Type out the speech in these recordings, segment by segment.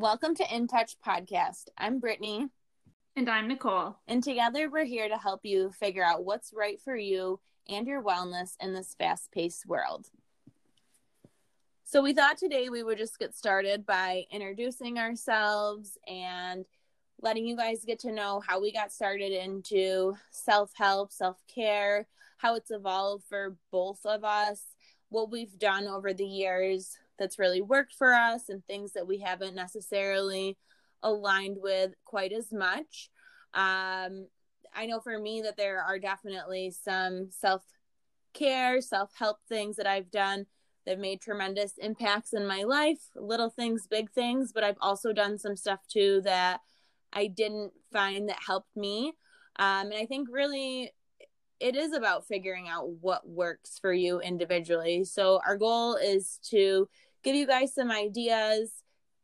Welcome to In Touch Podcast. I'm Brittany. And I'm Nicole. And together we're here to help you figure out what's right for you and your wellness in this fast paced world. So, we thought today we would just get started by introducing ourselves and letting you guys get to know how we got started into self help, self care, how it's evolved for both of us, what we've done over the years that's really worked for us, and things that we haven't necessarily aligned with quite as much. Um, I know for me that there are definitely some self care, self help things that I've done that made tremendous impacts in my life, little things, big things, but I've also done some stuff too that I didn't find that helped me. Um, and I think really it is about figuring out what works for you individually. So our goal is to give you guys some ideas,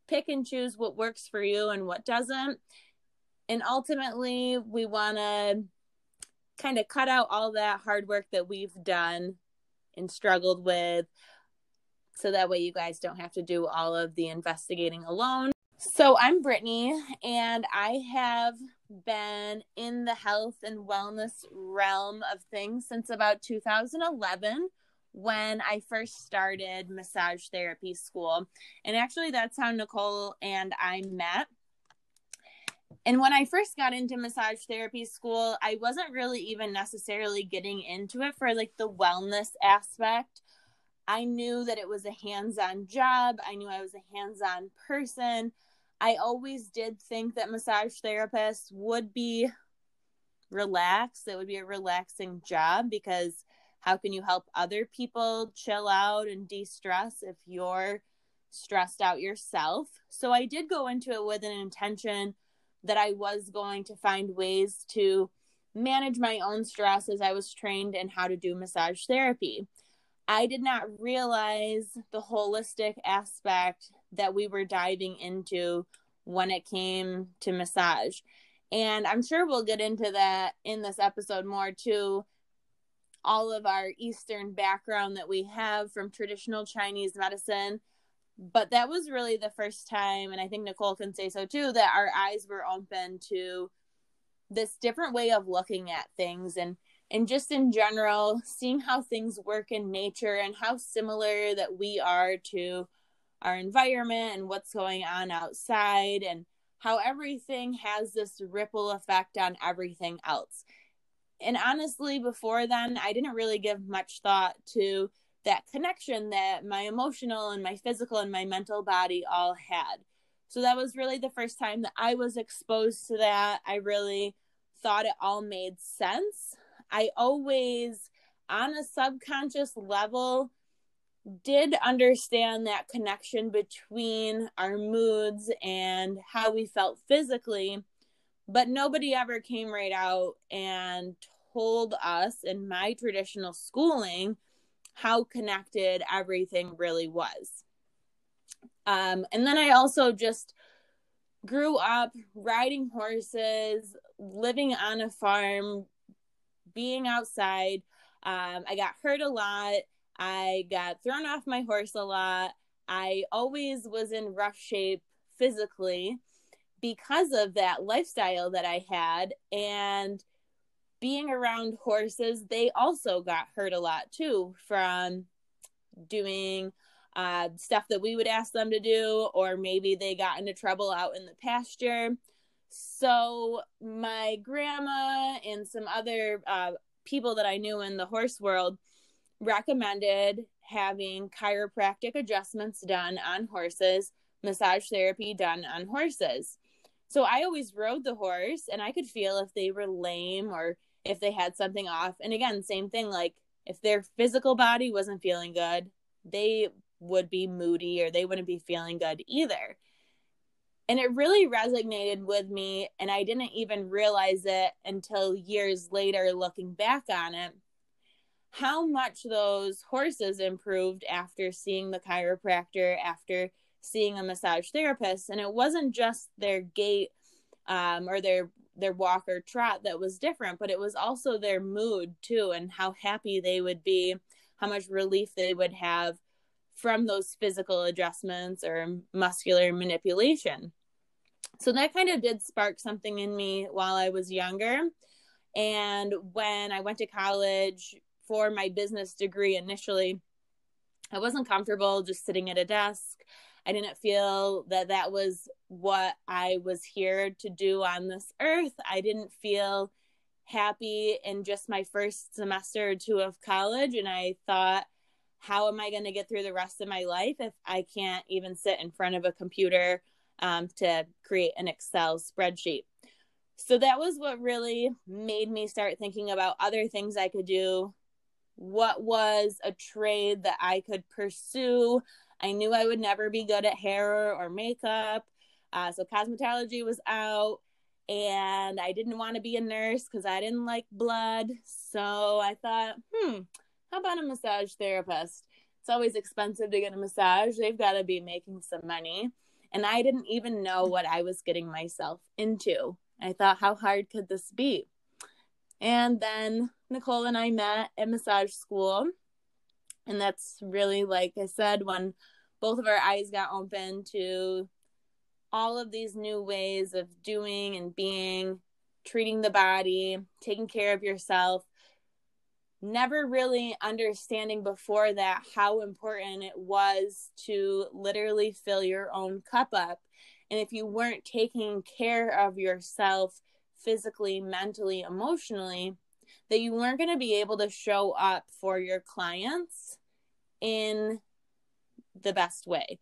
pick and choose what works for you and what doesn't. And ultimately, we want to kind of cut out all that hard work that we've done and struggled with so that way you guys don't have to do all of the investigating alone. So, I'm Brittany, and I have been in the health and wellness realm of things since about 2011 when I first started massage therapy school. And actually, that's how Nicole and I met. And when I first got into massage therapy school, I wasn't really even necessarily getting into it for like the wellness aspect. I knew that it was a hands on job, I knew I was a hands on person. I always did think that massage therapists would be relaxed. It would be a relaxing job because how can you help other people chill out and de stress if you're stressed out yourself? So I did go into it with an intention that I was going to find ways to manage my own stress as I was trained in how to do massage therapy. I did not realize the holistic aspect that we were diving into when it came to massage. And I'm sure we'll get into that in this episode more too. All of our Eastern background that we have from traditional Chinese medicine. But that was really the first time and i think nicole can say so too that our eyes were open to this different way of looking at things and and just in general seeing how things work in nature and how similar that we are to our environment and what's going on outside and how everything has this ripple effect on everything else and honestly before then i didn't really give much thought to that connection that my emotional and my physical and my mental body all had. So that was really the first time that I was exposed to that. I really thought it all made sense. I always, on a subconscious level, did understand that connection between our moods and how we felt physically, but nobody ever came right out and told us in my traditional schooling how connected everything really was. Um, and then I also just grew up riding horses, living on a farm, being outside. Um, I got hurt a lot. I got thrown off my horse a lot. I always was in rough shape physically because of that lifestyle that I had. And being around horses, they also got hurt a lot too from doing uh, stuff that we would ask them to do, or maybe they got into trouble out in the pasture. So, my grandma and some other uh, people that I knew in the horse world recommended having chiropractic adjustments done on horses, massage therapy done on horses. So I always rode the horse and I could feel if they were lame or if they had something off. And again, same thing like if their physical body wasn't feeling good, they would be moody or they wouldn't be feeling good either. And it really resonated with me. And I didn't even realize it until years later, looking back on it, how much those horses improved after seeing the chiropractor, after seeing a massage therapist. And it wasn't just their gait um, or their their walk or trot that was different, but it was also their mood too and how happy they would be, how much relief they would have from those physical adjustments or muscular manipulation. So that kind of did spark something in me while I was younger. And when I went to college for my business degree initially, I wasn't comfortable just sitting at a desk. I didn't feel that that was what I was here to do on this earth. I didn't feel happy in just my first semester or two of college. And I thought, how am I going to get through the rest of my life if I can't even sit in front of a computer um, to create an Excel spreadsheet? So that was what really made me start thinking about other things I could do. What was a trade that I could pursue? I knew I would never be good at hair or makeup. Uh, so cosmetology was out and I didn't want to be a nurse because I didn't like blood. So I thought, hmm, how about a massage therapist? It's always expensive to get a massage. They've got to be making some money. And I didn't even know what I was getting myself into. I thought, how hard could this be? And then Nicole and I met at massage school. And that's really, like I said, when both of our eyes got open to all of these new ways of doing and being, treating the body, taking care of yourself. Never really understanding before that how important it was to literally fill your own cup up. And if you weren't taking care of yourself physically, mentally, emotionally, that you weren't going to be able to show up for your clients in the best way.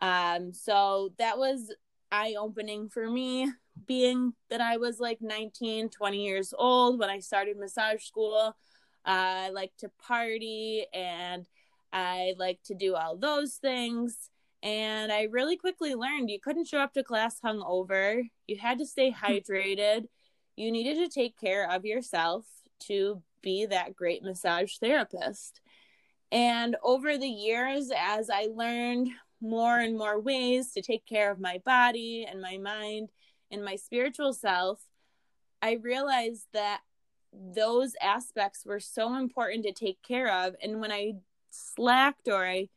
Um, so that was eye opening for me, being that I was like 19, 20 years old when I started massage school. Uh, I like to party and I like to do all those things. And I really quickly learned you couldn't show up to class hungover. You had to stay hydrated. You needed to take care of yourself to be that great massage therapist. And over the years, as I learned more and more ways to take care of my body and my mind and my spiritual self, I realized that those aspects were so important to take care of. And when I slacked or I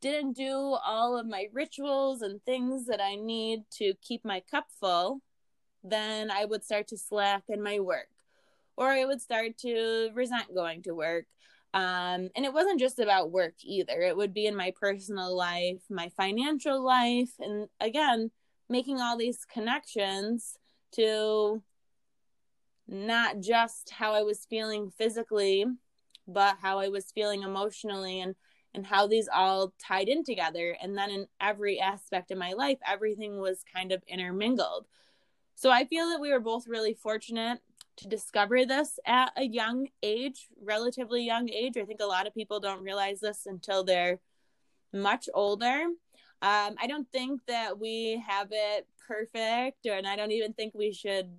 didn't do all of my rituals and things that I need to keep my cup full, then I would start to slack in my work or I would start to resent going to work um, and it wasn't just about work either. It would be in my personal life, my financial life, and again, making all these connections to not just how I was feeling physically, but how I was feeling emotionally and and how these all tied in together. And then in every aspect of my life, everything was kind of intermingled. So I feel that we were both really fortunate to discover this at a young age, relatively young age. I think a lot of people don't realize this until they're much older. Um, I don't think that we have it perfect, and I don't even think we should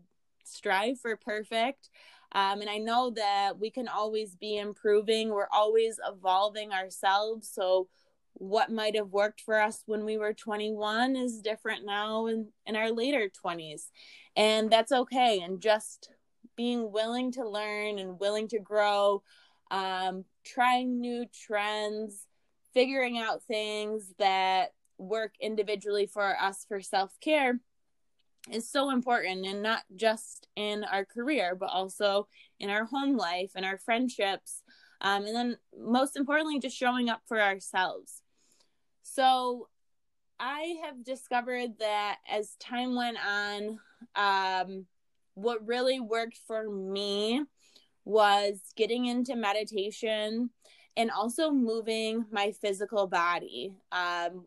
strive for perfect. Um, and I know that we can always be improving, we're always evolving ourselves. So, what might have worked for us when we were 21 is different now in, in our later 20s. And that's okay. And just being willing to learn and willing to grow, um, trying new trends, figuring out things that work individually for us for self care is so important and not just in our career but also in our home life and our friendships um, and then most importantly just showing up for ourselves. So i have discovered that as time went on um, what really worked for me was getting into meditation and also moving my physical body. Um,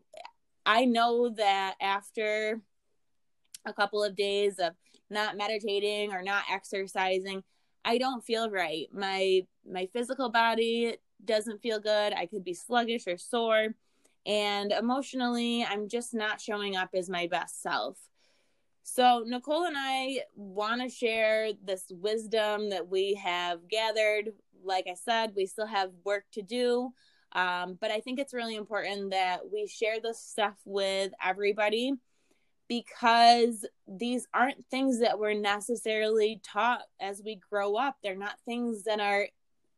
I know that after a couple of days of not meditating or not exercising, I don't feel right. My my physical body doesn't feel good. I could be sluggish or sore, and emotionally, I'm just not showing up as my best self. So, Nicole and I want to share this wisdom that we have gathered. Like I said, we still have work to do. Um, but I think it's really important that we share this stuff with everybody because these aren't things that we're necessarily taught as we grow up. They're not things that our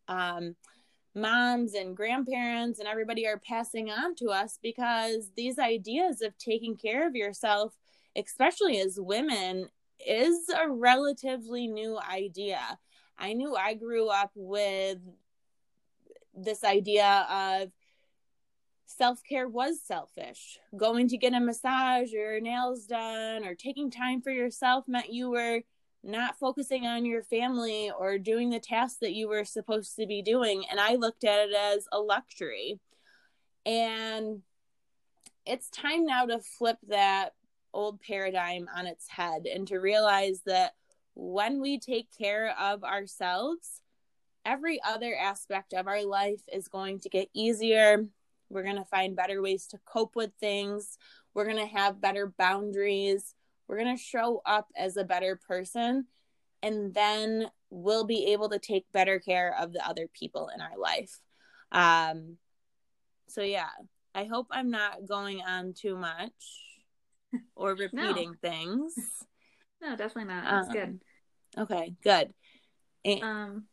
um, moms and grandparents and everybody are passing on to us because these ideas of taking care of yourself, especially as women, is a relatively new idea. I knew I grew up with this idea of self care was selfish. Going to get a massage or nails done or taking time for yourself meant you were not focusing on your family or doing the tasks that you were supposed to be doing. And I looked at it as a luxury. And it's time now to flip that old paradigm on its head and to realize that when we take care of ourselves, every other aspect of our life is going to get easier. We're going to find better ways to cope with things. We're going to have better boundaries. We're going to show up as a better person. And then we'll be able to take better care of the other people in our life. Um, so, yeah, I hope I'm not going on too much or repeating no. things. No, definitely not. That's um, good. Okay, good. And- um,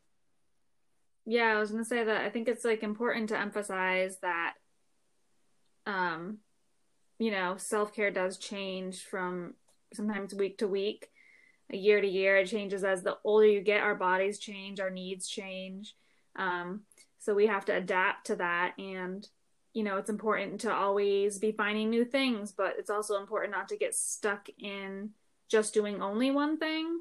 yeah, I was gonna say that I think it's like important to emphasize that, um, you know, self care does change from sometimes week to week, a year to year. It changes as the older you get. Our bodies change, our needs change. Um, so we have to adapt to that and you know it's important to always be finding new things but it's also important not to get stuck in just doing only one thing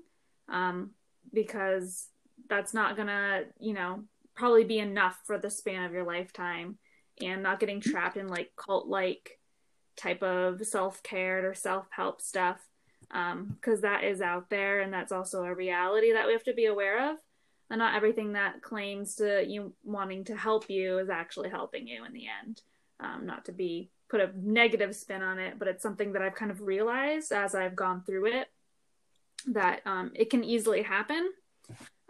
um, because that's not gonna you know probably be enough for the span of your lifetime. And not getting trapped in like cult like type of self-care or self-help stuff because um, that is out there and that's also a reality that we have to be aware of and not everything that claims to you wanting to help you is actually helping you in the end. Um, not to be put a negative spin on it, but it's something that I've kind of realized as I've gone through it that um, it can easily happen.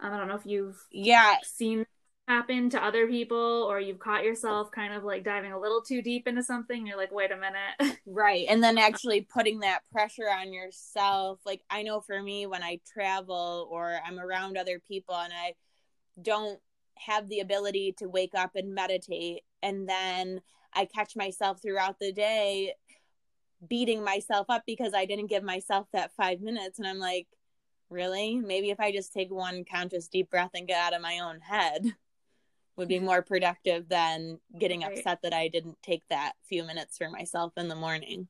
Um, I don't know if you've yeah seen happen to other people or you've caught yourself kind of like diving a little too deep into something you're like wait a minute. Right and then uh-huh. actually putting that pressure on yourself like i know for me when i travel or i'm around other people and i don't have the ability to wake up and meditate and then i catch myself throughout the day beating myself up because i didn't give myself that 5 minutes and i'm like really? Maybe if i just take one conscious deep breath and get out of my own head would be mm-hmm. more productive than getting right. upset that I didn't take that few minutes for myself in the morning.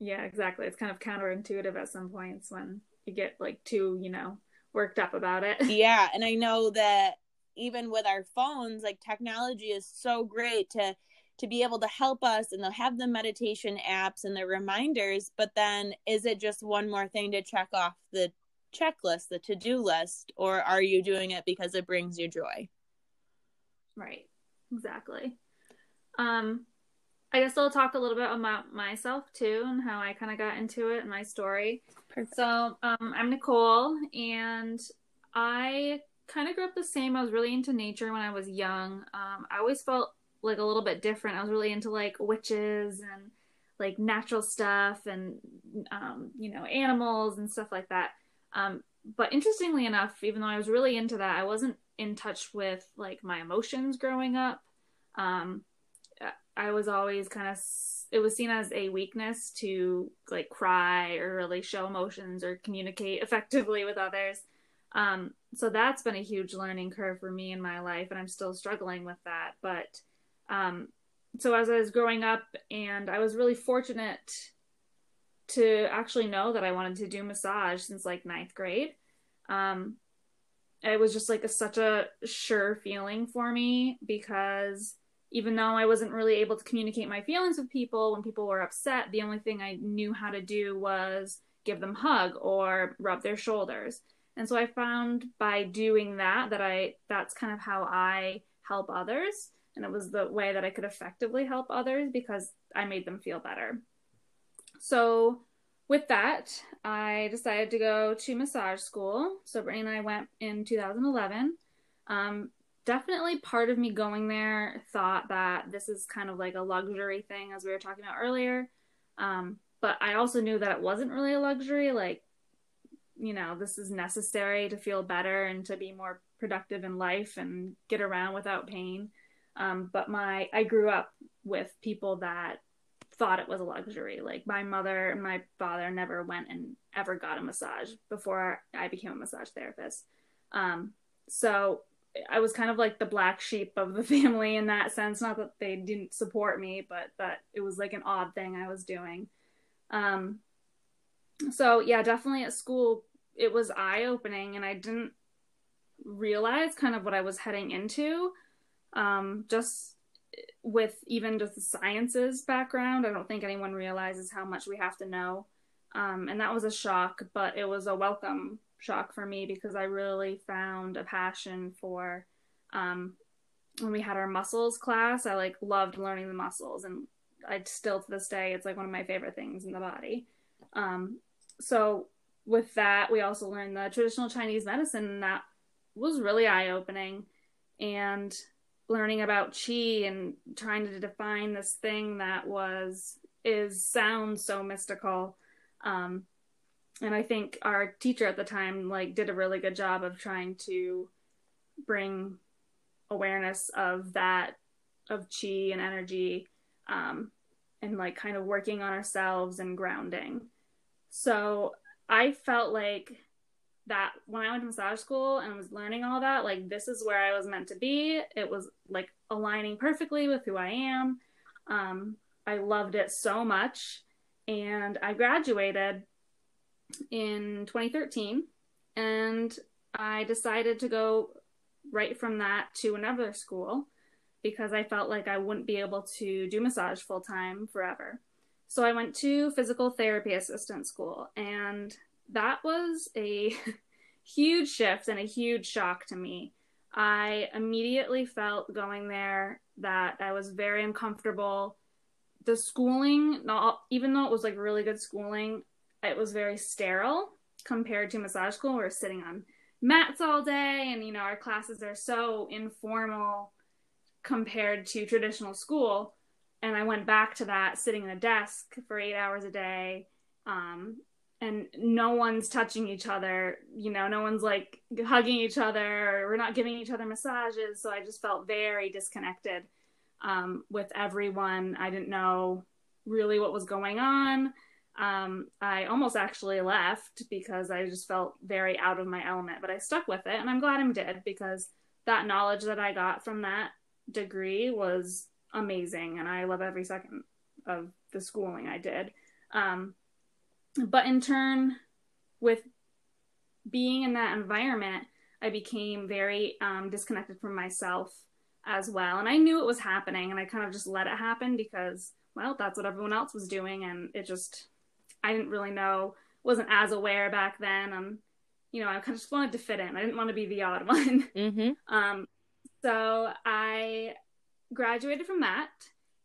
Yeah, exactly. It's kind of counterintuitive at some points when you get like too, you know, worked up about it. yeah, and I know that even with our phones, like technology is so great to to be able to help us and they'll have the meditation apps and the reminders, but then is it just one more thing to check off the checklist, the to-do list, or are you doing it because it brings you joy? Right. Exactly. Um, I guess I'll talk a little bit about myself too and how I kind of got into it and my story. Perfect. So, um, I'm Nicole and I kind of grew up the same. I was really into nature when I was young. Um, I always felt like a little bit different. I was really into like witches and like natural stuff and, um, you know, animals and stuff like that. Um, but interestingly enough, even though I was really into that, I wasn't in touch with like my emotions growing up. Um, I was always kind of it was seen as a weakness to like cry or really show emotions or communicate effectively with others. Um, so that's been a huge learning curve for me in my life, and I'm still struggling with that. But um, so as I was growing up, and I was really fortunate to actually know that I wanted to do massage since like ninth grade. Um, it was just like a, such a sure feeling for me because even though I wasn't really able to communicate my feelings with people when people were upset, the only thing I knew how to do was give them a hug or rub their shoulders. And so I found by doing that that I that's kind of how I help others and it was the way that I could effectively help others because I made them feel better. So with that, I decided to go to massage school. So Brittany and I went in 2011. Um, definitely part of me going there thought that this is kind of like a luxury thing, as we were talking about earlier. Um, but I also knew that it wasn't really a luxury. Like, you know, this is necessary to feel better and to be more productive in life and get around without pain. Um, but my I grew up with people that thought it was a luxury. Like my mother and my father never went and ever got a massage before I became a massage therapist. Um, so I was kind of like the black sheep of the family in that sense. Not that they didn't support me, but that it was like an odd thing I was doing. Um, so yeah, definitely at school it was eye opening, and I didn't realize kind of what I was heading into. Um, just with even just the sciences background, I don't think anyone realizes how much we have to know. Um, and that was a shock, but it was a welcome shock for me because I really found a passion for um, when we had our muscles class. I like loved learning the muscles, and I still to this day it's like one of my favorite things in the body. Um, so with that, we also learned the traditional Chinese medicine, and that was really eye opening. And learning about chi and trying to define this thing that was is sounds so mystical um, and I think our teacher at the time like did a really good job of trying to bring awareness of that of chi and energy um, and like kind of working on ourselves and grounding. So I felt like that when I went to massage school and was learning all that, like this is where I was meant to be. It was like aligning perfectly with who I am. Um, I loved it so much. And I graduated in 2013 and I decided to go right from that to another school because I felt like I wouldn't be able to do massage full time forever. So I went to physical therapy assistant school and that was a huge shift and a huge shock to me. I immediately felt going there that I was very uncomfortable. The schooling, not even though it was like really good schooling, it was very sterile compared to massage school. We are sitting on mats all day, and you know our classes are so informal compared to traditional school. And I went back to that, sitting at a desk for eight hours a day, um, and no one's touching each other. You know, no one's like hugging each other, or we're not giving each other massages. So I just felt very disconnected um, with everyone. I didn't know really what was going on um, I almost actually left because I just felt very out of my element, but I stuck with it and I'm glad I did because that knowledge that I got from that degree was amazing and I love every second of the schooling I did. Um, but in turn, with being in that environment, I became very um, disconnected from myself as well. And I knew it was happening and I kind of just let it happen because, well, that's what everyone else was doing and it just I didn't really know, wasn't as aware back then. And, you know, I kind of just wanted to fit in. I didn't want to be the odd one. Mm-hmm. Um, so I graduated from that.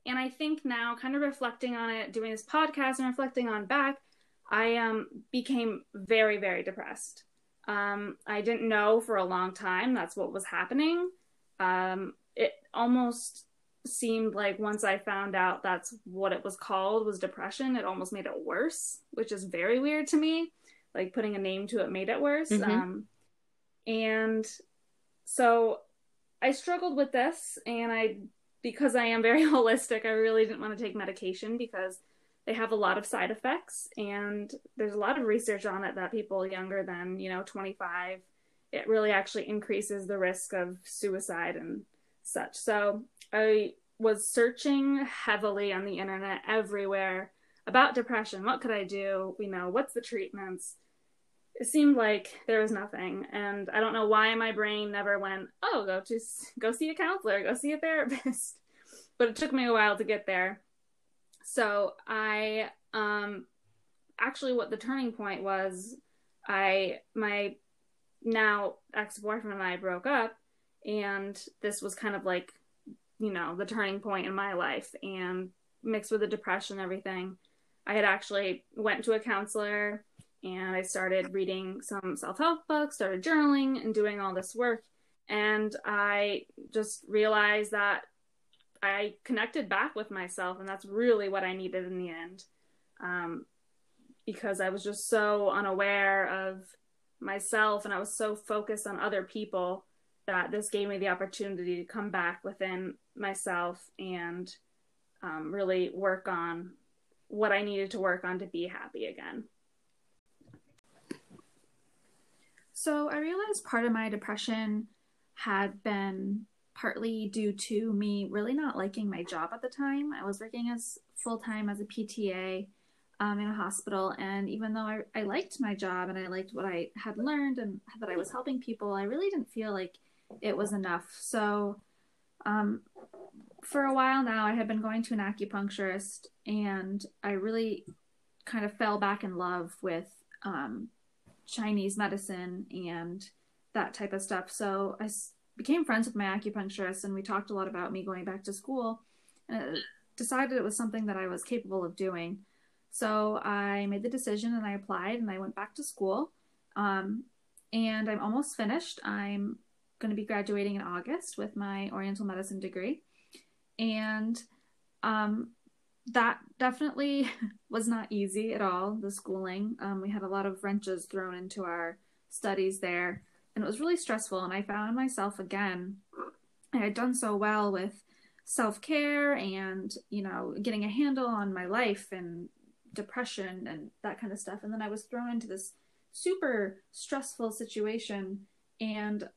And I think now, kind of reflecting on it, doing this podcast and reflecting on back, I um, became very, very depressed. Um, I didn't know for a long time that's what was happening. Um, it almost seemed like once I found out that's what it was called was depression, it almost made it worse, which is very weird to me. Like putting a name to it made it worse. Mm-hmm. Um, and so I struggled with this, and I, because I am very holistic, I really didn't want to take medication because they have a lot of side effects, and there's a lot of research on it that people younger than you know 25, it really actually increases the risk of suicide and such. So I was searching heavily on the internet everywhere about depression. What could I do? You know, what's the treatments? It seemed like there was nothing, and I don't know why my brain never went, "Oh, go to go see a counselor, go see a therapist." but it took me a while to get there. So I um actually what the turning point was I my now ex-boyfriend and I broke up and this was kind of like you know the turning point in my life and mixed with the depression and everything i had actually went to a counselor and i started reading some self-help books started journaling and doing all this work and i just realized that i connected back with myself and that's really what i needed in the end um, because i was just so unaware of myself and i was so focused on other people that this gave me the opportunity to come back within myself and um, really work on what I needed to work on to be happy again. So I realized part of my depression had been partly due to me really not liking my job at the time. I was working as full time as a PTA um, in a hospital, and even though I, I liked my job and I liked what I had learned and that I was helping people, I really didn't feel like it was enough. So, um, for a while now, I had been going to an acupuncturist, and I really kind of fell back in love with um, Chinese medicine and that type of stuff. So I became friends with my acupuncturist and we talked a lot about me going back to school and decided it was something that I was capable of doing. So I made the decision and I applied and I went back to school. Um, and I'm almost finished. I'm going to be graduating in August with my Oriental medicine degree. And um, that definitely was not easy at all, the schooling. Um, we had a lot of wrenches thrown into our studies there and it was really stressful. And I found myself again, I had done so well with self care and, you know, getting a handle on my life and depression and that kind of stuff. And then I was thrown into this super stressful situation and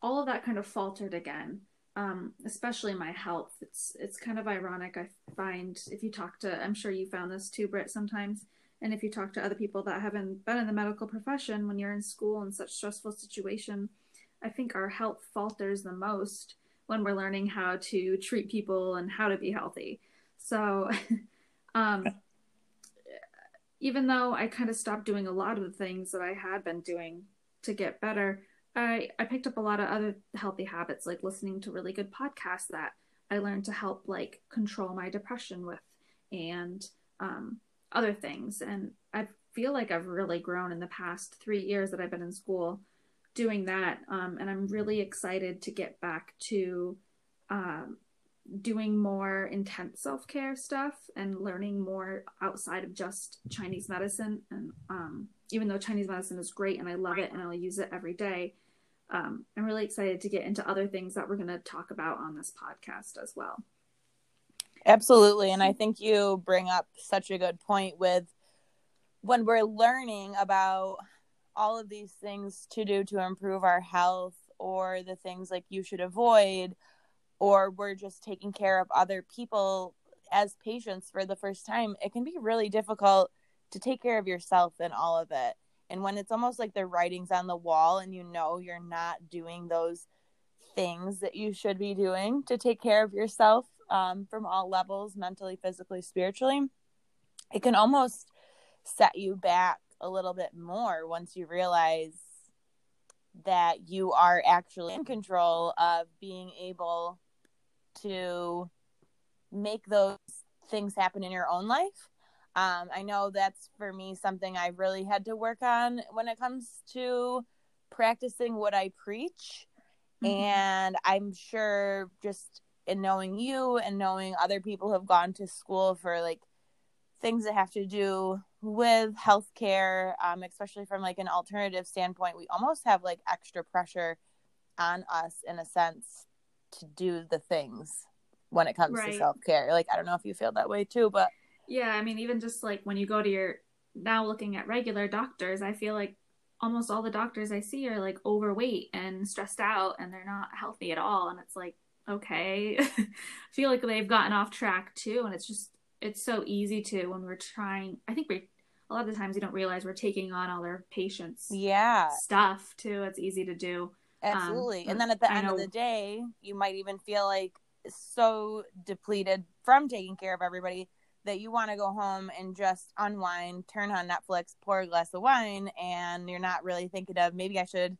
all of that kind of faltered again. Um, especially my health. It's it's kind of ironic. I find if you talk to, I'm sure you found this too, Britt. Sometimes and if you talk to other people that haven't been in the medical profession, when you're in school in such stressful situation, I think our health falters the most when we're learning how to treat people and how to be healthy. So, um, even though I kind of stopped doing a lot of the things that I had been doing to get better, I, I picked up a lot of other healthy habits, like listening to really good podcasts that I learned to help like control my depression with, and um, other things. And I feel like I've really grown in the past three years that I've been in school doing that. Um, and I'm really excited to get back to um, doing more intense self care stuff and learning more outside of just Chinese medicine. And um, even though Chinese medicine is great and I love it and I'll use it every day, um, I'm really excited to get into other things that we're going to talk about on this podcast as well. Absolutely. And I mm-hmm. think you bring up such a good point with when we're learning about all of these things to do to improve our health or the things like you should avoid or we're just taking care of other people as patients for the first time it can be really difficult to take care of yourself in all of it and when it's almost like the writings on the wall and you know you're not doing those things that you should be doing to take care of yourself um, from all levels mentally physically spiritually it can almost set you back a little bit more once you realize that you are actually in control of being able to make those things happen in your own life. Um, I know that's for me something I really had to work on when it comes to practicing what I preach. Mm-hmm. And I'm sure just in knowing you and knowing other people who have gone to school for like things that have to do with healthcare, um, especially from like an alternative standpoint, we almost have like extra pressure on us in a sense to do the things when it comes right. to self care. Like I don't know if you feel that way too, but yeah, I mean even just like when you go to your now looking at regular doctors, I feel like almost all the doctors I see are like overweight and stressed out and they're not healthy at all and it's like okay. I feel like they've gotten off track too, and it's just it's so easy to when we're trying. I think we a lot of the times we don't realize we're taking on all their patients yeah stuff too. It's easy to do. Absolutely, um, and then at the I end know, of the day, you might even feel like so depleted from taking care of everybody that you want to go home and just unwind, turn on Netflix, pour a glass of wine, and you're not really thinking of maybe I should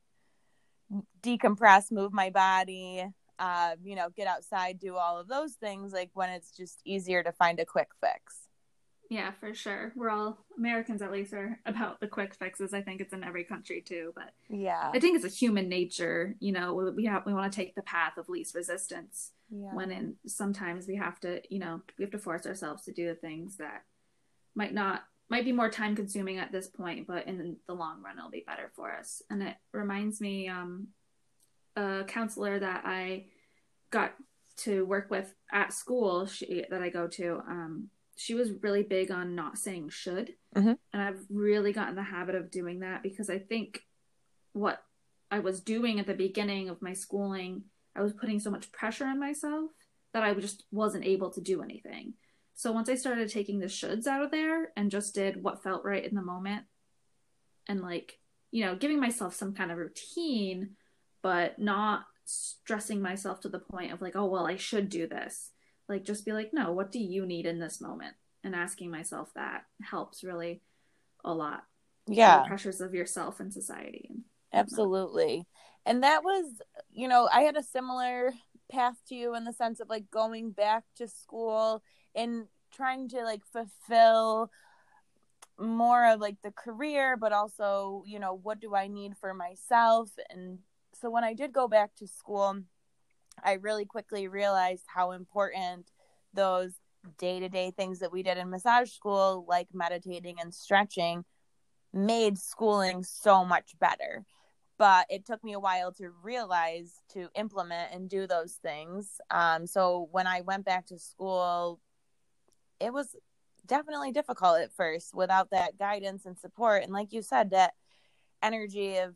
decompress, move my body, uh, you know, get outside, do all of those things, like when it's just easier to find a quick fix. Yeah, for sure. We're all Americans, at least, are about the quick fixes. I think it's in every country too, but yeah, I think it's a human nature. You know, we have we want to take the path of least resistance. Yeah. When in sometimes we have to, you know, we have to force ourselves to do the things that might not might be more time consuming at this point, but in the long run, it'll be better for us. And it reminds me, um, a counselor that I got to work with at school she, that I go to, um, she was really big on not saying should. Mm-hmm. And I've really gotten the habit of doing that because I think what I was doing at the beginning of my schooling, I was putting so much pressure on myself that I just wasn't able to do anything. So once I started taking the shoulds out of there and just did what felt right in the moment and like, you know, giving myself some kind of routine, but not stressing myself to the point of like, oh, well, I should do this. Like, just be like, no, what do you need in this moment? And asking myself that helps really a lot. Yeah. The pressures of yourself and society. Absolutely. And that was, you know, I had a similar path to you in the sense of like going back to school and trying to like fulfill more of like the career but also you know what do i need for myself and so when i did go back to school i really quickly realized how important those day-to-day things that we did in massage school like meditating and stretching made schooling so much better. But it took me a while to realize to implement and do those things. Um, so when i went back to school it was definitely difficult at first without that guidance and support. And like you said that energy of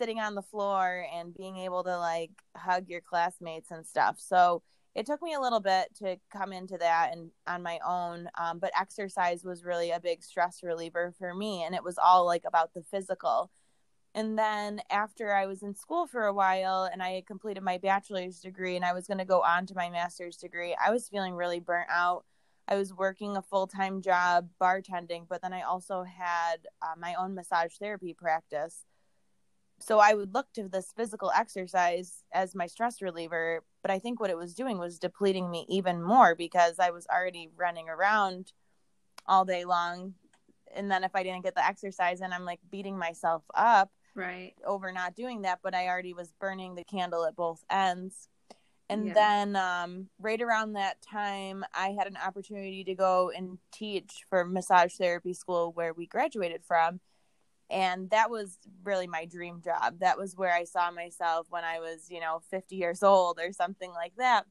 sitting on the floor and being able to like hug your classmates and stuff. So it took me a little bit to come into that and on my own um, but exercise was really a big stress reliever for me and it was all like about the physical. And then after i was in school for a while and i completed my bachelor's degree and i was going to go on to my master's degree i was feeling really burnt out. I was working a full time job bartending, but then I also had uh, my own massage therapy practice. So I would look to this physical exercise as my stress reliever, but I think what it was doing was depleting me even more because I was already running around all day long. And then if I didn't get the exercise and I'm like beating myself up right over not doing that, but I already was burning the candle at both ends. And Yeah. then um, right around that time, I had an opportunity to go and teach for massage therapy school where we graduated from. And that was really my dream job. That was where I saw myself when I was, you know, 50 years old or something like that.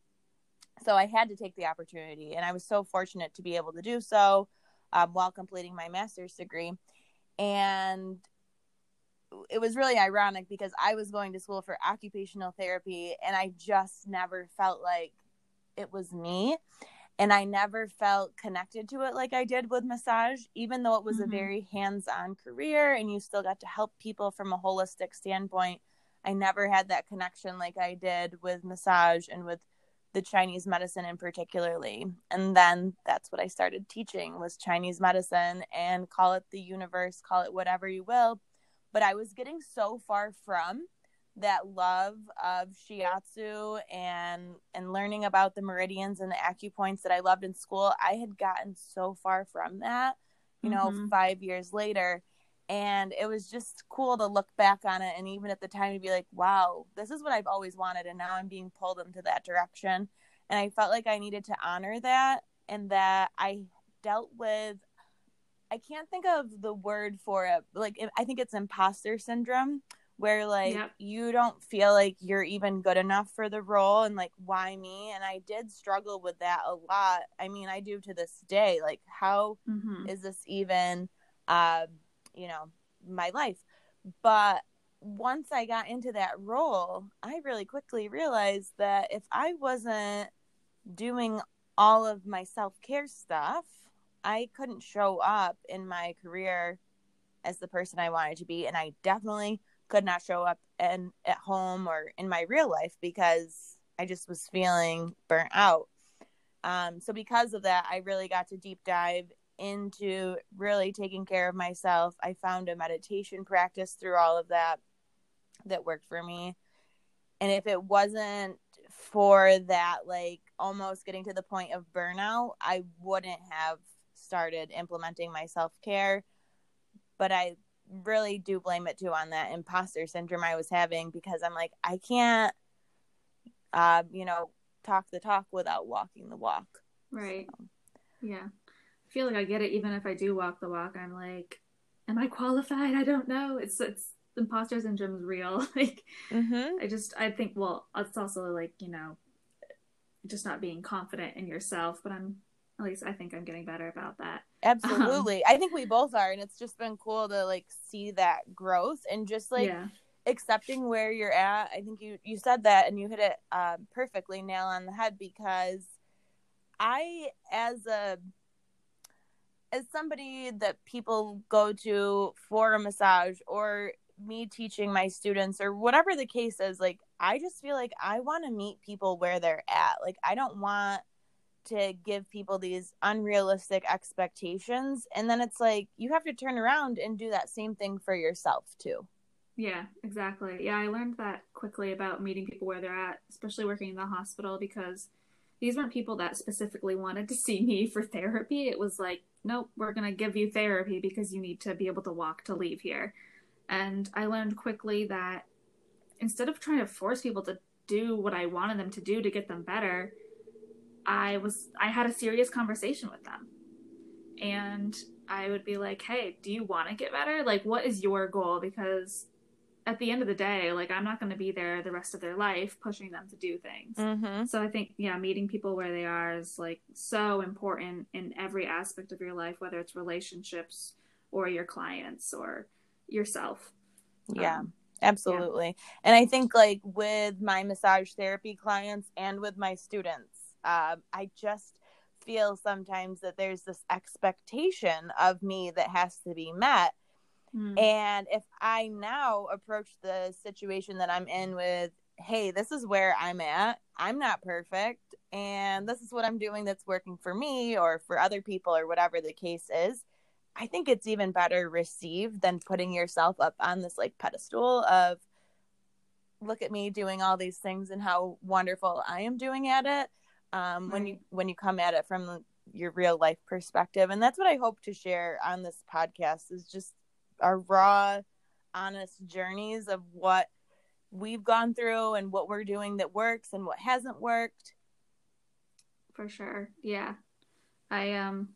So I had to take the opportunity. And I was so fortunate to be able to do so um, while completing my master's degree. And it was really ironic because I was going to school for occupational therapy and I just never felt like it was me. And I never felt connected to it like I did with massage, even though it was Mhm. a very hands on career and you still got to help people from a holistic standpoint. I never had that connection like I did with massage and with the Chinese medicine in particularly. And then that's what I started teaching was Chinese medicine and call it the universe, call it whatever you will but I was getting so far from that love of shiatsu and and learning about the meridians and the acupoints that I loved in school. I had gotten so far from that, you know, Mhm. 5 years later and it was just cool to look back on it and even at the time to be like, wow, this is what I've always wanted and now I'm being pulled into that direction. And I felt like I needed to honor that and that I dealt with I can't think of the word for it. Like I think it's imposter syndrome where like Yep. you don't feel like you're even good enough for the role and like why me? And I did struggle with that a lot. I mean, I do to this day. Like how Mhm. is this even uh, you know, my life? But once I got into that role, I really quickly realized that if I wasn't doing all of my self care stuff, I couldn't show up in my career as the person I wanted to be. And I definitely could not show up and at home or in my real life because I just was feeling burnt out. Um, so, because of that, I really got to deep dive into really taking care of myself. I found a meditation practice through all of that that worked for me. And if it wasn't for that, like almost getting to the point of burnout, I wouldn't have started implementing my self care. But I really do blame it too on that imposter syndrome I was having because I'm like, I can't, uh, you know, talk the talk without walking the walk. Right. Yeah. I feel like I get it even if I do walk the walk. I'm like, am I qualified? I don't know. It's it's imposter syndrome is real. like, mm-hmm. I just I think well, it's also like you know, just not being confident in yourself. But I'm at least I think I'm getting better about that. Absolutely, um, I think we both are, and it's just been cool to like see that growth and just like. Yeah. accepting where you're at i think you you said that and you hit it uh, perfectly nail on the head because i as a as somebody that people go to for a massage or me teaching my students or whatever the case is like i just feel like i want to meet people where they're at like i don't want to give people these unrealistic expectations and then it's like you have to turn around and do that same thing for yourself too. Yeah exactly. Yeah i learned that quickly about meeting people where they're at especially working in the hospital because these weren't people that specifically wanted to see me for therapy. It was like nope, we're going to give you therapy because you need to be able to walk to leave here. And I learned quickly that instead of trying to force people to do what I wanted them to do to get them better, I was I had a serious conversation with them. And I would be like, "Hey, do you want to get better? Like what is your goal because at the end of the day, like I'm not going to be there the rest of their life pushing them to do things. Mm-hmm. So I think, yeah, meeting people where they are is like so important in every aspect of your life, whether it's relationships or your clients or yourself. Yeah. Um, absolutely. Yeah. And I think like with my massage therapy clients and with my students, uh, I just feel sometimes that there's this expectation of me that has to be met Mm. And if I now approach the situation that I'm in with, hey, this is where I'm at, I'm not perfect, and this is what I'm doing that's working for me or for other people or whatever the case is, I think it's even better received than putting yourself up on this like pedestal of look at me doing all these things and how wonderful I am doing at it. Um, right. when you when you come at it from your real life perspective and that's what i hope to share on this podcast is just our raw, honest journeys of what we've gone through and what we're doing that works and what hasn't worked. For sure. Yeah. I um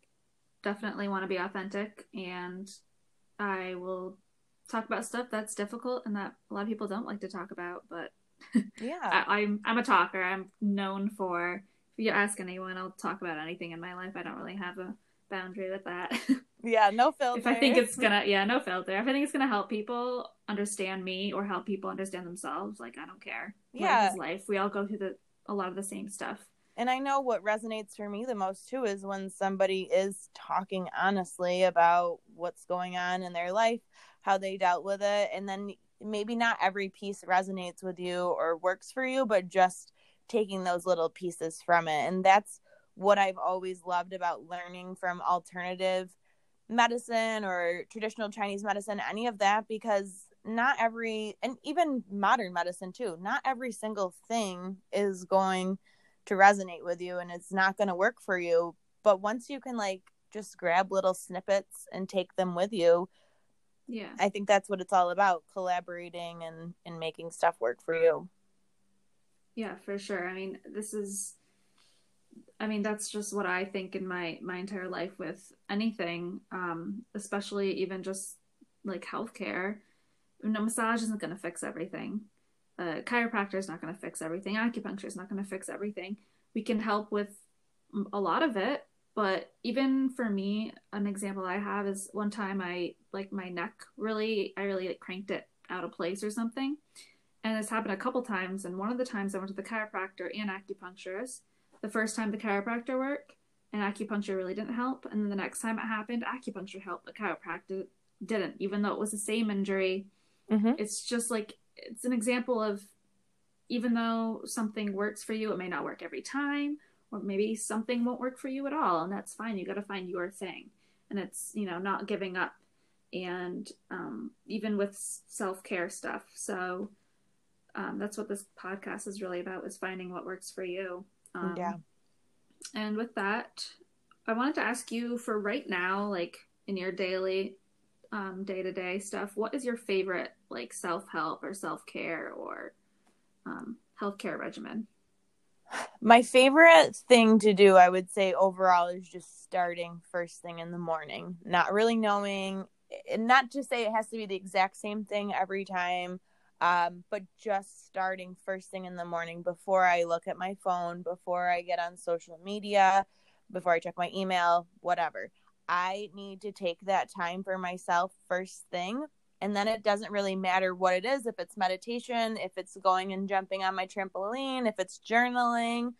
definitely want to be authentic and I will talk about stuff that's difficult and that a lot of people don't like to talk about, but yeah. I, I'm I'm a talker. I'm known for if you ask anyone, I'll talk about anything in my life. I don't really have a boundary with that. Yeah, no filter. If I think it's gonna, yeah, no filter. If I think it's gonna help people understand me or help people understand themselves, like I don't care. Yeah, life, life. We all go through the a lot of the same stuff. And I know what resonates for me the most too is when somebody is talking honestly about what's going on in their life, how they dealt with it, and then maybe not every piece resonates with you or works for you, but just taking those little pieces from it. And that's what I've always loved about learning from alternative medicine or traditional Chinese medicine, any of that, because not every, and even modern medicine too, not every single thing is going to resonate with you and it's not going to work for you. But once you can like just grab little snippets and take them with you, yeah, I think that's what it's all about collaborating and, and making stuff work for you. Yeah, for sure. I mean, this is I mean, that's just what I think in my my entire life with anything, um, especially even just like healthcare. You know, massage isn't going to fix everything. Uh, chiropractor is not going to fix everything. Acupuncture is not going to fix everything. We can help with a lot of it, but even for me, an example I have is one time I like my neck really, I really like cranked it out of place or something, and this happened a couple times. And one of the times I went to the chiropractor and acupuncturist the first time the chiropractor worked and acupuncture really didn't help. And then the next time it happened, acupuncture helped, but chiropractor didn't, even though it was the same injury. Mm-hmm. It's just like, it's an example of even though something works for you, it may not work every time, or maybe something won't work for you at all. And that's fine. You got to find your thing. And it's, you know, not giving up. And um, even with self care stuff. So um, that's what this podcast is really about is finding what works for you. Um, yeah. And with that, I wanted to ask you for right now, like in your daily, um, day to day stuff, what is your favorite like self help or self care or um, healthcare regimen? My favorite thing to do, I would say overall, is just starting first thing in the morning, not really knowing and not to say it has to be the exact same thing every time um, but just starting first thing in the morning before I look at my phone, before I get on social media, before I check my email, whatever. I need to take that time for myself first thing. And then it doesn't really matter what it is if it's meditation, if it's going and jumping on my trampoline, if it's journaling,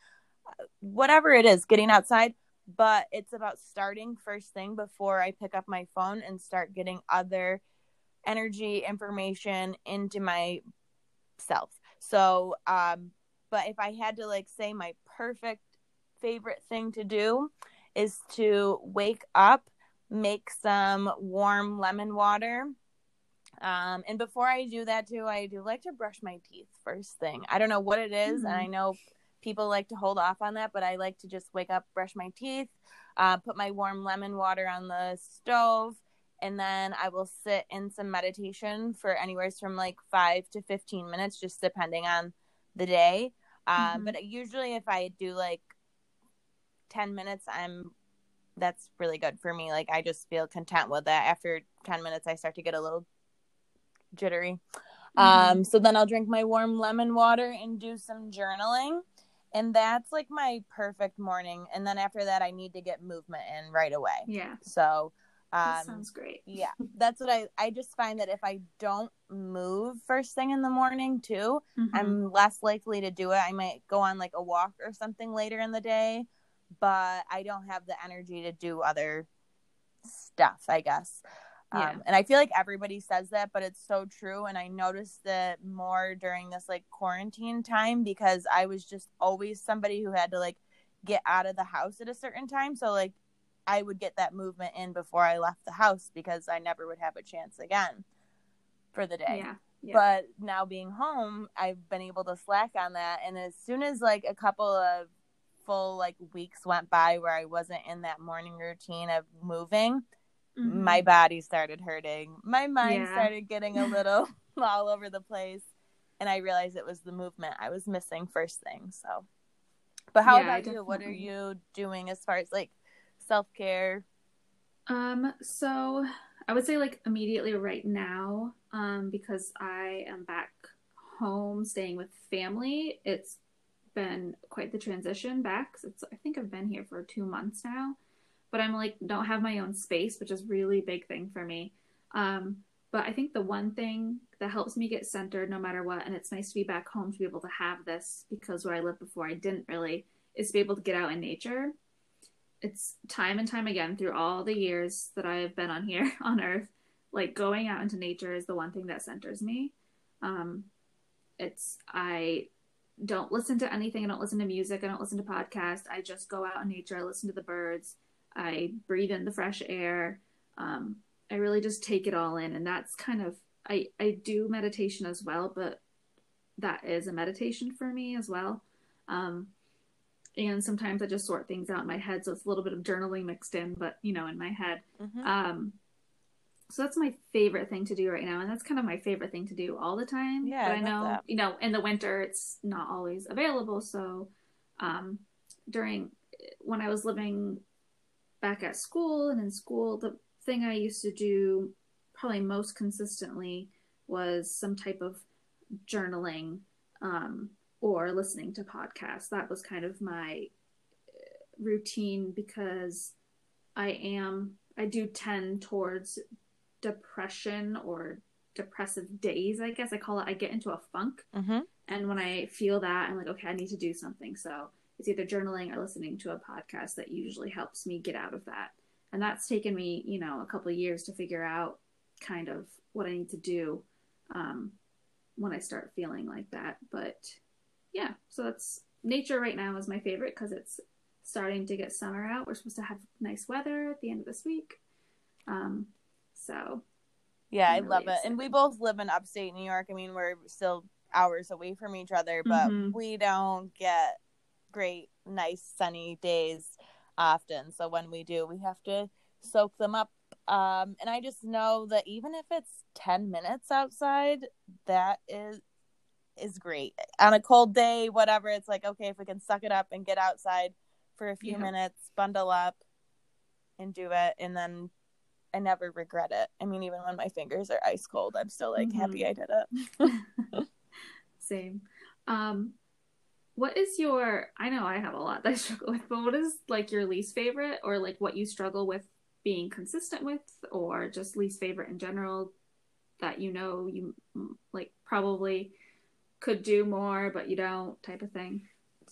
whatever it is, getting outside. But it's about starting first thing before I pick up my phone and start getting other energy information into my self. So, um, but if I had to like say my perfect favorite thing to do is to wake up, make some warm lemon water. Um, and before I do that too, I do like to brush my teeth first thing. I don't know what it is, mm-hmm. and I know people like to hold off on that, but I like to just wake up, brush my teeth, uh, put my warm lemon water on the stove, and then I will sit in some meditation for anywhere from like five to 15 minutes, just depending on the day. Um, mm-hmm. But usually, if I do like 10 minutes, I'm that's really good for me. Like, I just feel content with that. After 10 minutes, I start to get a little jittery. Mm-hmm. Um, so then I'll drink my warm lemon water and do some journaling. And that's like my perfect morning. And then after that, I need to get movement in right away. Yeah. So, um, sounds great. yeah, that's what I I just find that if I don't move first thing in the morning too, mm-hmm. I'm less likely to do it. I might go on like a walk or something later in the day, but I don't have the energy to do other stuff. I guess. Yeah. Um, and I feel like everybody says that, but it's so true. And I noticed that more during this like quarantine time because I was just always somebody who had to like get out of the house at a certain time. So like I would get that movement in before I left the house because I never would have a chance again for the day. Yeah, yeah. But now being home, I've been able to slack on that. And as soon as like a couple of full like weeks went by where I wasn't in that morning routine of moving, mm-hmm. my body started hurting. My mind yeah. started getting a little all over the place. And I realized it was the movement I was missing first thing. So, but how about you? What are you doing as far as like self care? Um, so I would say like immediately right now, um, because I am back home staying with family. It's been quite the transition back. It's I think I've been here for two months now, but I'm like don't have my own space, which is really big thing for me. Um, but I think the one thing that helps me get centered no matter what, and it's nice to be back home to be able to have this because where I lived before I didn't really, is to be able to get out in nature it's time and time again through all the years that I've been on here on earth, like going out into nature is the one thing that centers me. Um, it's, I don't listen to anything. I don't listen to music. I don't listen to podcasts. I just go out in nature. I listen to the birds. I breathe in the fresh air. Um, I really just take it all in. And that's kind of, I, I do meditation as well, but that is a meditation for me as well. Um, and sometimes I just sort things out in my head, so it's a little bit of journaling mixed in, but you know, in my head. Mm-hmm. Um, so that's my favorite thing to do right now, and that's kind of my favorite thing to do all the time. Yeah, but I, I know, that. you know, in the winter it's not always available. So, um, during when I was living back at school and in school, the thing I used to do probably most consistently was some type of journaling. Um, or listening to podcasts. That was kind of my uh, routine because I am, I do tend towards depression or depressive days, I guess I call it. I get into a funk. Mm-hmm. And when I feel that, I'm like, okay, I need to do something. So it's either journaling or listening to a podcast that usually helps me get out of that. And that's taken me, you know, a couple of years to figure out kind of what I need to do um, when I start feeling like that. But yeah, so that's nature right now is my favorite because it's starting to get summer out. We're supposed to have nice weather at the end of this week. Um, so yeah, I'm i really love excited. it. And we both live in upstate New York. I mean, we're still hours away from each other, but mm-hmm. we don't get great, nice, sunny days often. So when we do, we have to soak them up. Um, and I just know that even if it's 10 minutes outside, that is is great. On a cold day, whatever, it's like, okay, if we can suck it up and get outside for a few yeah. minutes, bundle up and do it. And then I never regret it. I mean, even when my fingers are ice cold, I'm still like mm-hmm. happy I did it. Same. Um, what is your? I know I have a lot that I struggle with, but what is like your least favorite, or like what you struggle with being consistent with, or just least favorite in general that you know you like probably could do more, but you don't, type of thing.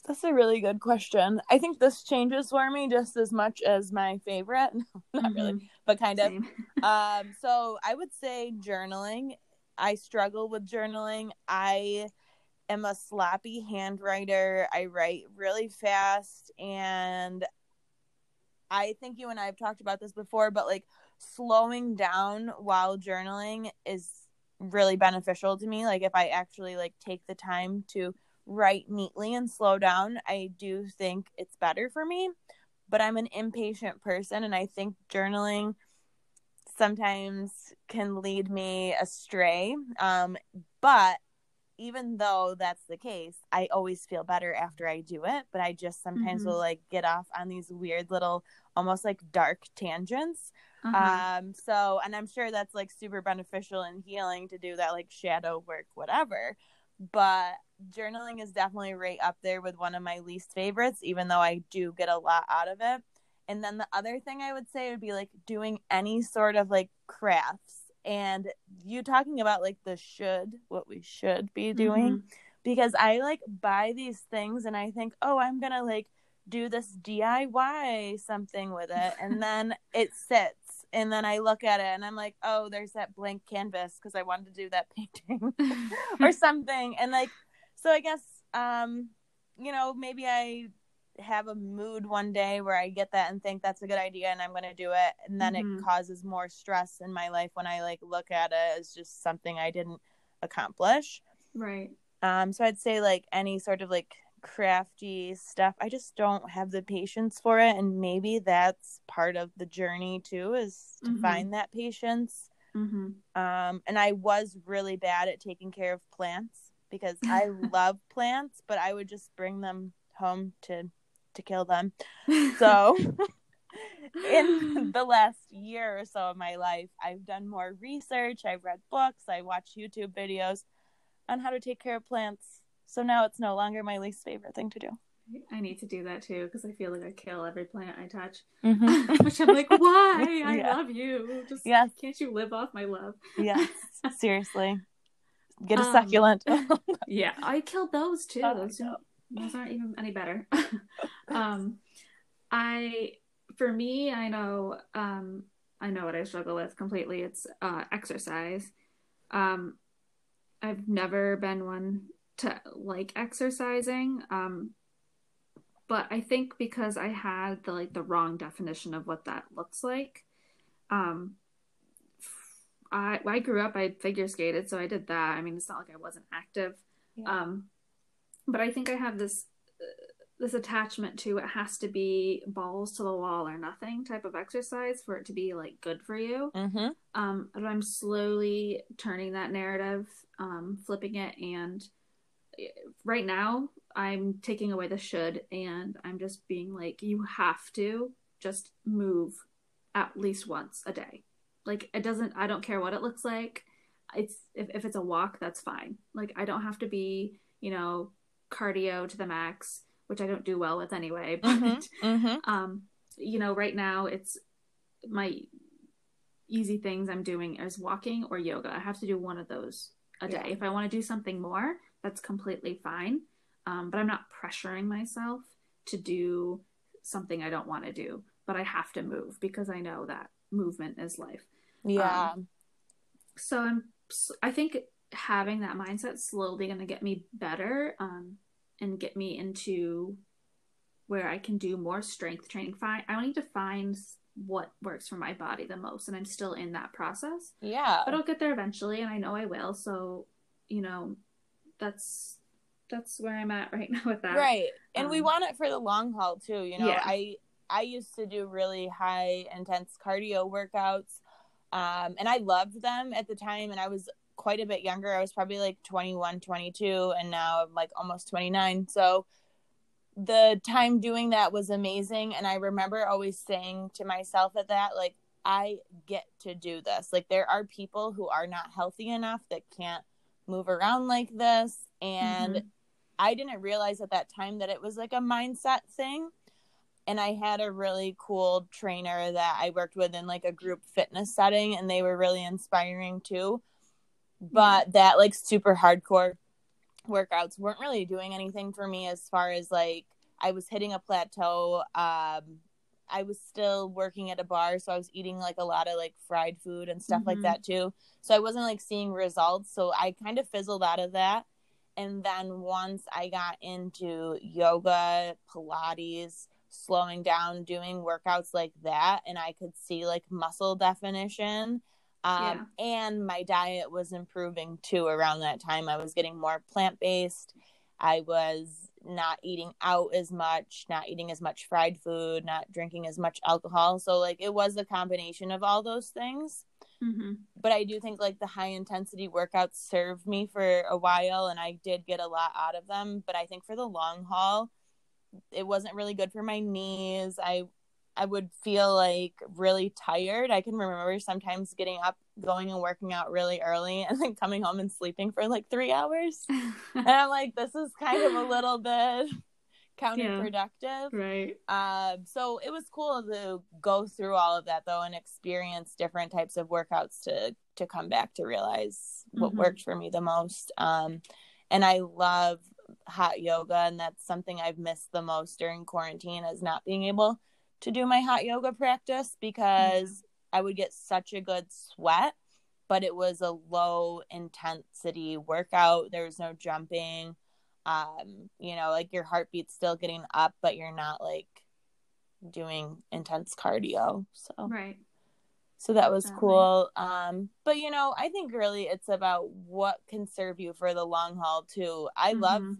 That's a really good question. I think this changes for me just as much as my favorite. Not mm-hmm. really, but kind of. um, so I would say journaling. I struggle with journaling. I am a sloppy handwriter. I write really fast and I think you and I have talked about this before, but like slowing down while journaling is really beneficial to me. Like if I actually like take the time to write neatly and slow down, I do think it's better for me. But I'm an impatient person and I think journaling sometimes can lead me astray. Um, but even though that's the case, I always feel better after I do it. But I just sometimes mm-hmm. will like get off on these weird little, almost like dark tangents. Uh-huh. Um, so, and I'm sure that's like super beneficial and healing to do that like shadow work, whatever. But journaling is definitely right up there with one of my least favorites, even though I do get a lot out of it. And then the other thing I would say would be like doing any sort of like crafts. And you talking about like the should, what we should be doing, mm-hmm. because I like buy these things and I think, oh, I'm gonna like do this DIY something with it. And then it sits and then I look at it and I'm like, oh, there's that blank canvas because I wanted to do that painting or something. And like, so I guess, um, you know, maybe I have a mood one day where I get that and think that's a good idea and I'm going to do it. And then mm-hmm. it causes more stress in my life when I like look at it as just something I didn't accomplish. Right. Um, so I'd say like any sort of like crafty stuff. I just don't have the patience for it. And maybe that's part of the journey too, is to mm-hmm. find that patience. Mm-hmm. Um, and I was really bad at taking care of plants because I love plants, but I would just bring them home to to kill them. So in the last year or so of my life, I've done more research, I've read books, I watch YouTube videos on how to take care of plants so now it's no longer my least favorite thing to do. I need to do that too because I feel like I kill every plant I touch. Mm-hmm. Which I'm like, why? I yeah. love you. Just yes. can't you live off my love? yes, seriously. Get a um, succulent. yeah, I killed those too. Oh, those, those aren't even any better. um, I, for me, I know, um, I know what I struggle with completely. It's uh, exercise. Um, I've never been one to like exercising. Um, but I think because I had the like the wrong definition of what that looks like. Um, I I grew up I figure skated, so I did that. I mean, it's not like I wasn't active. Yeah. Um, but I think I have this this attachment to it has to be balls to the wall or nothing type of exercise for it to be like good for you. Mm-hmm. Um, but I'm slowly turning that narrative, um, flipping it, and right now I'm taking away the should and I'm just being like, you have to just move at least once a day. Like it doesn't I don't care what it looks like. It's if, if it's a walk, that's fine. Like I don't have to be, you know, cardio to the max, which I don't do well with anyway. But mm-hmm, mm-hmm. um, you know, right now it's my easy things I'm doing is walking or yoga. I have to do one of those a day. Yeah. If I want to do something more, that's completely fine. Um, but I'm not pressuring myself to do something I don't want to do, but I have to move because I know that movement is life. Yeah. Um, so I'm, I think having that mindset slowly going to get me better um, and get me into where I can do more strength training. Find I need to find what works for my body the most, and I'm still in that process. Yeah, but I'll get there eventually, and I know I will. So, you know, that's that's where I'm at right now with that. Right. And um, we want it for the long haul too, you know. Yeah. I I used to do really high intense cardio workouts. Um and I loved them at the time and I was quite a bit younger. I was probably like 21, 22 and now I'm like almost 29. So the time doing that was amazing and I remember always saying to myself at that like I get to do this. Like there are people who are not healthy enough that can't move around like this and mm-hmm. I didn't realize at that time that it was like a mindset thing. And I had a really cool trainer that I worked with in like a group fitness setting and they were really inspiring too. But yeah. that like super hardcore workouts weren't really doing anything for me as far as like I was hitting a plateau. Um, I was still working at a bar, so I was eating like a lot of like fried food and stuff mm-hmm. like that too. So I wasn't like seeing results. So I kind of fizzled out of that. And then once I got into yoga, Pilates, slowing down, doing workouts like that, and I could see like muscle definition. Um, yeah. And my diet was improving too around that time. I was getting more plant based. I was not eating out as much, not eating as much fried food, not drinking as much alcohol. So, like, it was a combination of all those things. Mm-hmm. But I do think like the high intensity workouts served me for a while and I did get a lot out of them. But I think for the long haul, it wasn't really good for my knees. I I would feel like really tired. I can remember sometimes getting up, going and working out really early, and then coming home and sleeping for like three hours. and I'm like, this is kind of a little bit counterproductive. Yeah, right. Um, so it was cool to go through all of that though and experience different types of workouts to to come back to realize what mm-hmm. worked for me the most. Um, and I love hot yoga, and that's something I've missed the most during quarantine is not being able to do my hot yoga practice because mm-hmm. I would get such a good sweat, but it was a low intensity workout. There was no jumping um you know like your heartbeat's still getting up but you're not like doing intense cardio so right so that was cool um but you know i think really it's about what can serve you for the long haul too i mm-hmm. love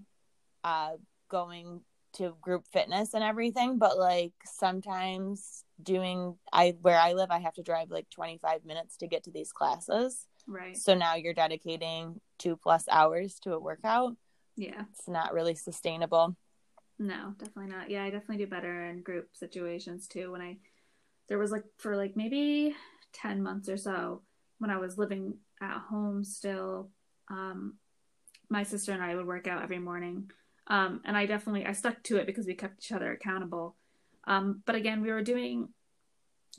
uh going to group fitness and everything but like sometimes doing i where i live i have to drive like 25 minutes to get to these classes right so now you're dedicating two plus hours to a workout yeah. It's not really sustainable. No, definitely not. Yeah, I definitely do better in group situations too. When I, there was like for like maybe 10 months or so when I was living at home still, um, my sister and I would work out every morning. Um, and I definitely, I stuck to it because we kept each other accountable. Um, but again, we were doing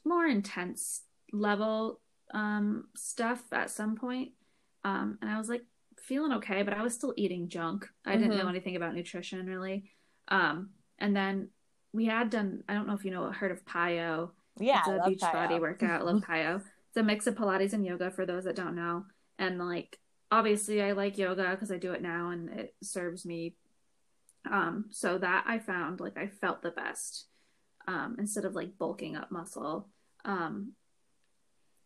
more intense level um, stuff at some point. Um, and I was like, feeling okay, but I was still eating junk. I didn't mm-hmm. know anything about nutrition really. Um, and then we had done. I don't know if you know heard of PiYo. Yeah, it's a beach PiYo. body workout. Love PiYo. It's a mix of Pilates and yoga for those that don't know. And like, obviously, I like yoga because I do it now and it serves me. Um, so that I found like I felt the best um, instead of like bulking up muscle. Um,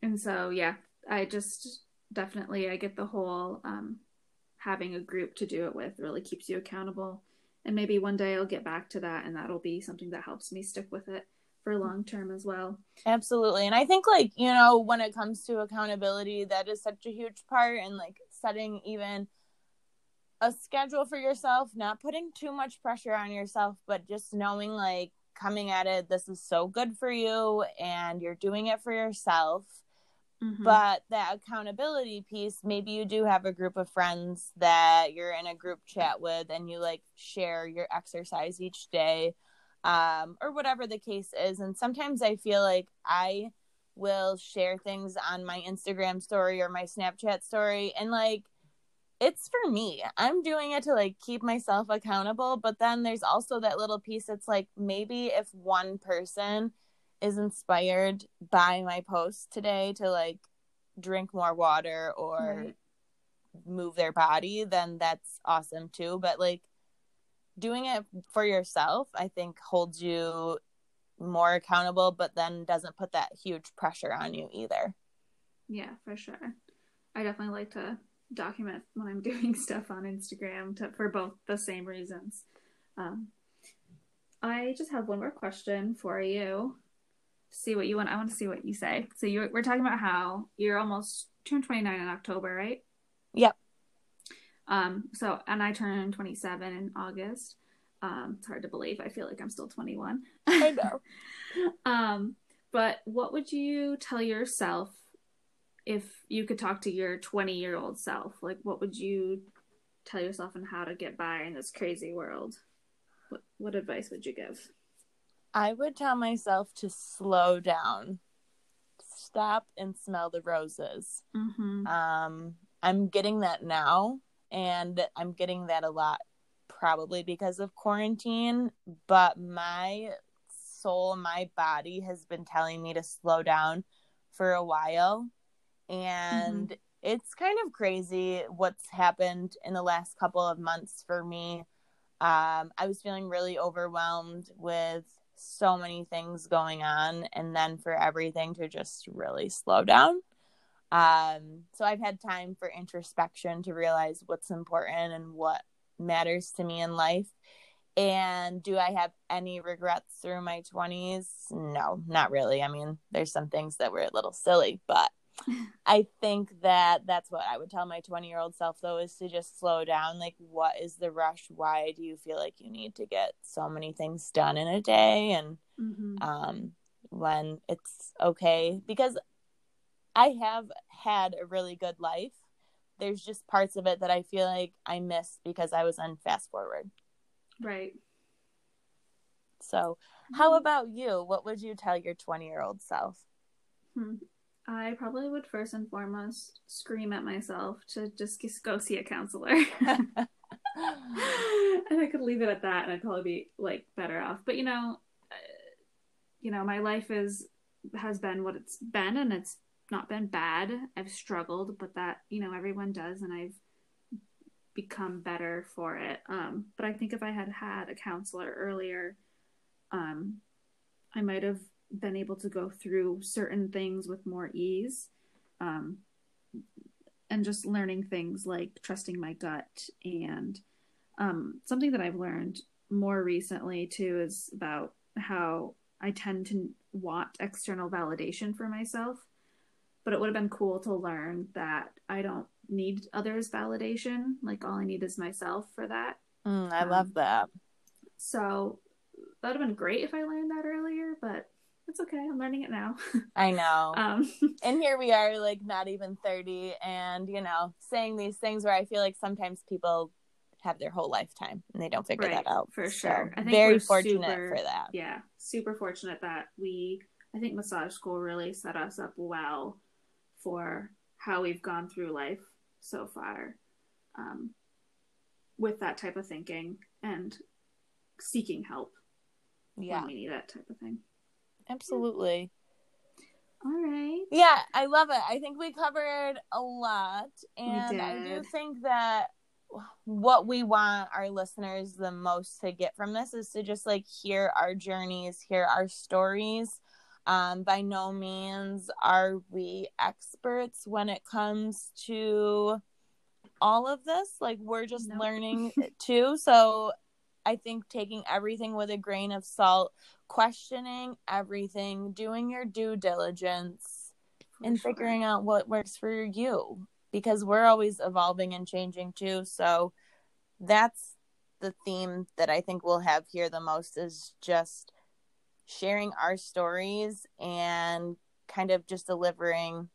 and so yeah, I just definitely I get the whole um, having a group to do it with really keeps you accountable. And maybe one day I'll get back to that and that'll be something that helps me stick with it for long term as well. Absolutely. And I think like, you know, when it comes to accountability, that is such a huge part and like setting even a schedule for yourself, not putting too much pressure on yourself, but just knowing like coming at it, this is so good for you and you're doing it for yourself Mm-hmm. But that accountability piece, maybe you do have a group of friends that you're in a group chat with and you like share your exercise each day um, or whatever the case is. And sometimes I feel like I will share things on my Instagram story or my Snapchat story and like it's for me. I'm doing it to like keep myself accountable, but then there's also that little piece that's like maybe if one person is inspired by my post today to like drink more water or right. move their body, then that's awesome too. But like doing it for yourself, I think holds you more accountable, but then doesn't put that huge pressure on you either. Yeah, for sure. I definitely like to document when I'm doing stuff on Instagram to, for both the same reasons. Um, I just have one more question for you see what you want. I want to see what you say. So you we're talking about how you're almost turned 29 in October, right? Yep. Um. So and I turned 27 in August. Um. It's hard to believe. I feel like I'm still 21. I know. um. but what would you tell yourself if you could talk to your 20 year old self? Like, what would you tell yourself and how to get by in this crazy world? What, what advice would you give? I would tell myself to slow down, stop and smell the roses. Mm-hmm. Um, I'm getting that now, and I'm getting that a lot probably because of quarantine, but my soul, my body has been telling me to slow down for a while. And mm-hmm. it's kind of crazy what's happened in the last couple of months for me. Um, I was feeling really overwhelmed with so many things going on, and then for everything to just really slow down. Um, so I've had time for introspection to realize what's important and what matters to me in life. And do I have any regrets through my 20s? No, not really. I mean, there's some things that were a little silly, but I think that that's what I would tell my 20 year old self, though, is to just slow down. Like, what is the rush? Why do you feel like you need to get so many things done in a day? And mm-hmm. um, when it's okay, because I have had a really good life there's just parts of it that I feel like I missed because I was on fast forward. Right. So, how mm-hmm. about you? What would you tell your 20 year old self? Hmm. I probably would first and foremost scream at myself to just go see a counselor. and I could leave it at that and I'd probably be like better off. But you know, uh, you know, my life is has been what it's been and it's not been bad. I've struggled, but that, you know, everyone does and I've become better for it. Um, but I think if I had had a counselor earlier, um, I might have been able to go through certain things with more ease. Um, and just learning things like trusting my gut and um, something that I've learned more recently too is about how I tend to want external validation for myself but it would have been cool to learn that I don't need others' validation. Like all I need is myself for that. Mm, I um, love that. So that would have been great if I learned that earlier, but it's okay. I'm learning it now. I know. Um, and here we are, like not even 30, and you know, saying these things where I feel like sometimes people have their whole lifetime and they don't figure right, that out. For sure. So, very fortunate super, for that. Yeah, super fortunate that we, I think massage school really set us up well for how we've gone through life so far um, with that type of thinking and seeking help yeah. when we need that type of thing. Absolutely. All right. Yeah, I love it. I think we covered a lot. And I do think that what we want our listeners the most to get from this is to just like hear our journeys, hear our stories, um, by no means are we experts when it comes to all of this. Like, we're just learning too. So, I think taking everything with a grain of salt, questioning everything, doing your due diligence, for and sure. figuring out what works for you because we're always evolving and changing too. So, that's the theme that I think we'll have here the most is just sharing our stories and kind of just delivering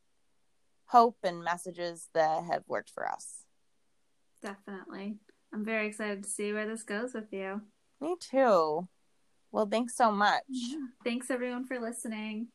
hope and messages that have worked for us. Definitely. I'm very excited to see where this goes with you. Me too. Well, thanks so much. Thanks everyone for listening.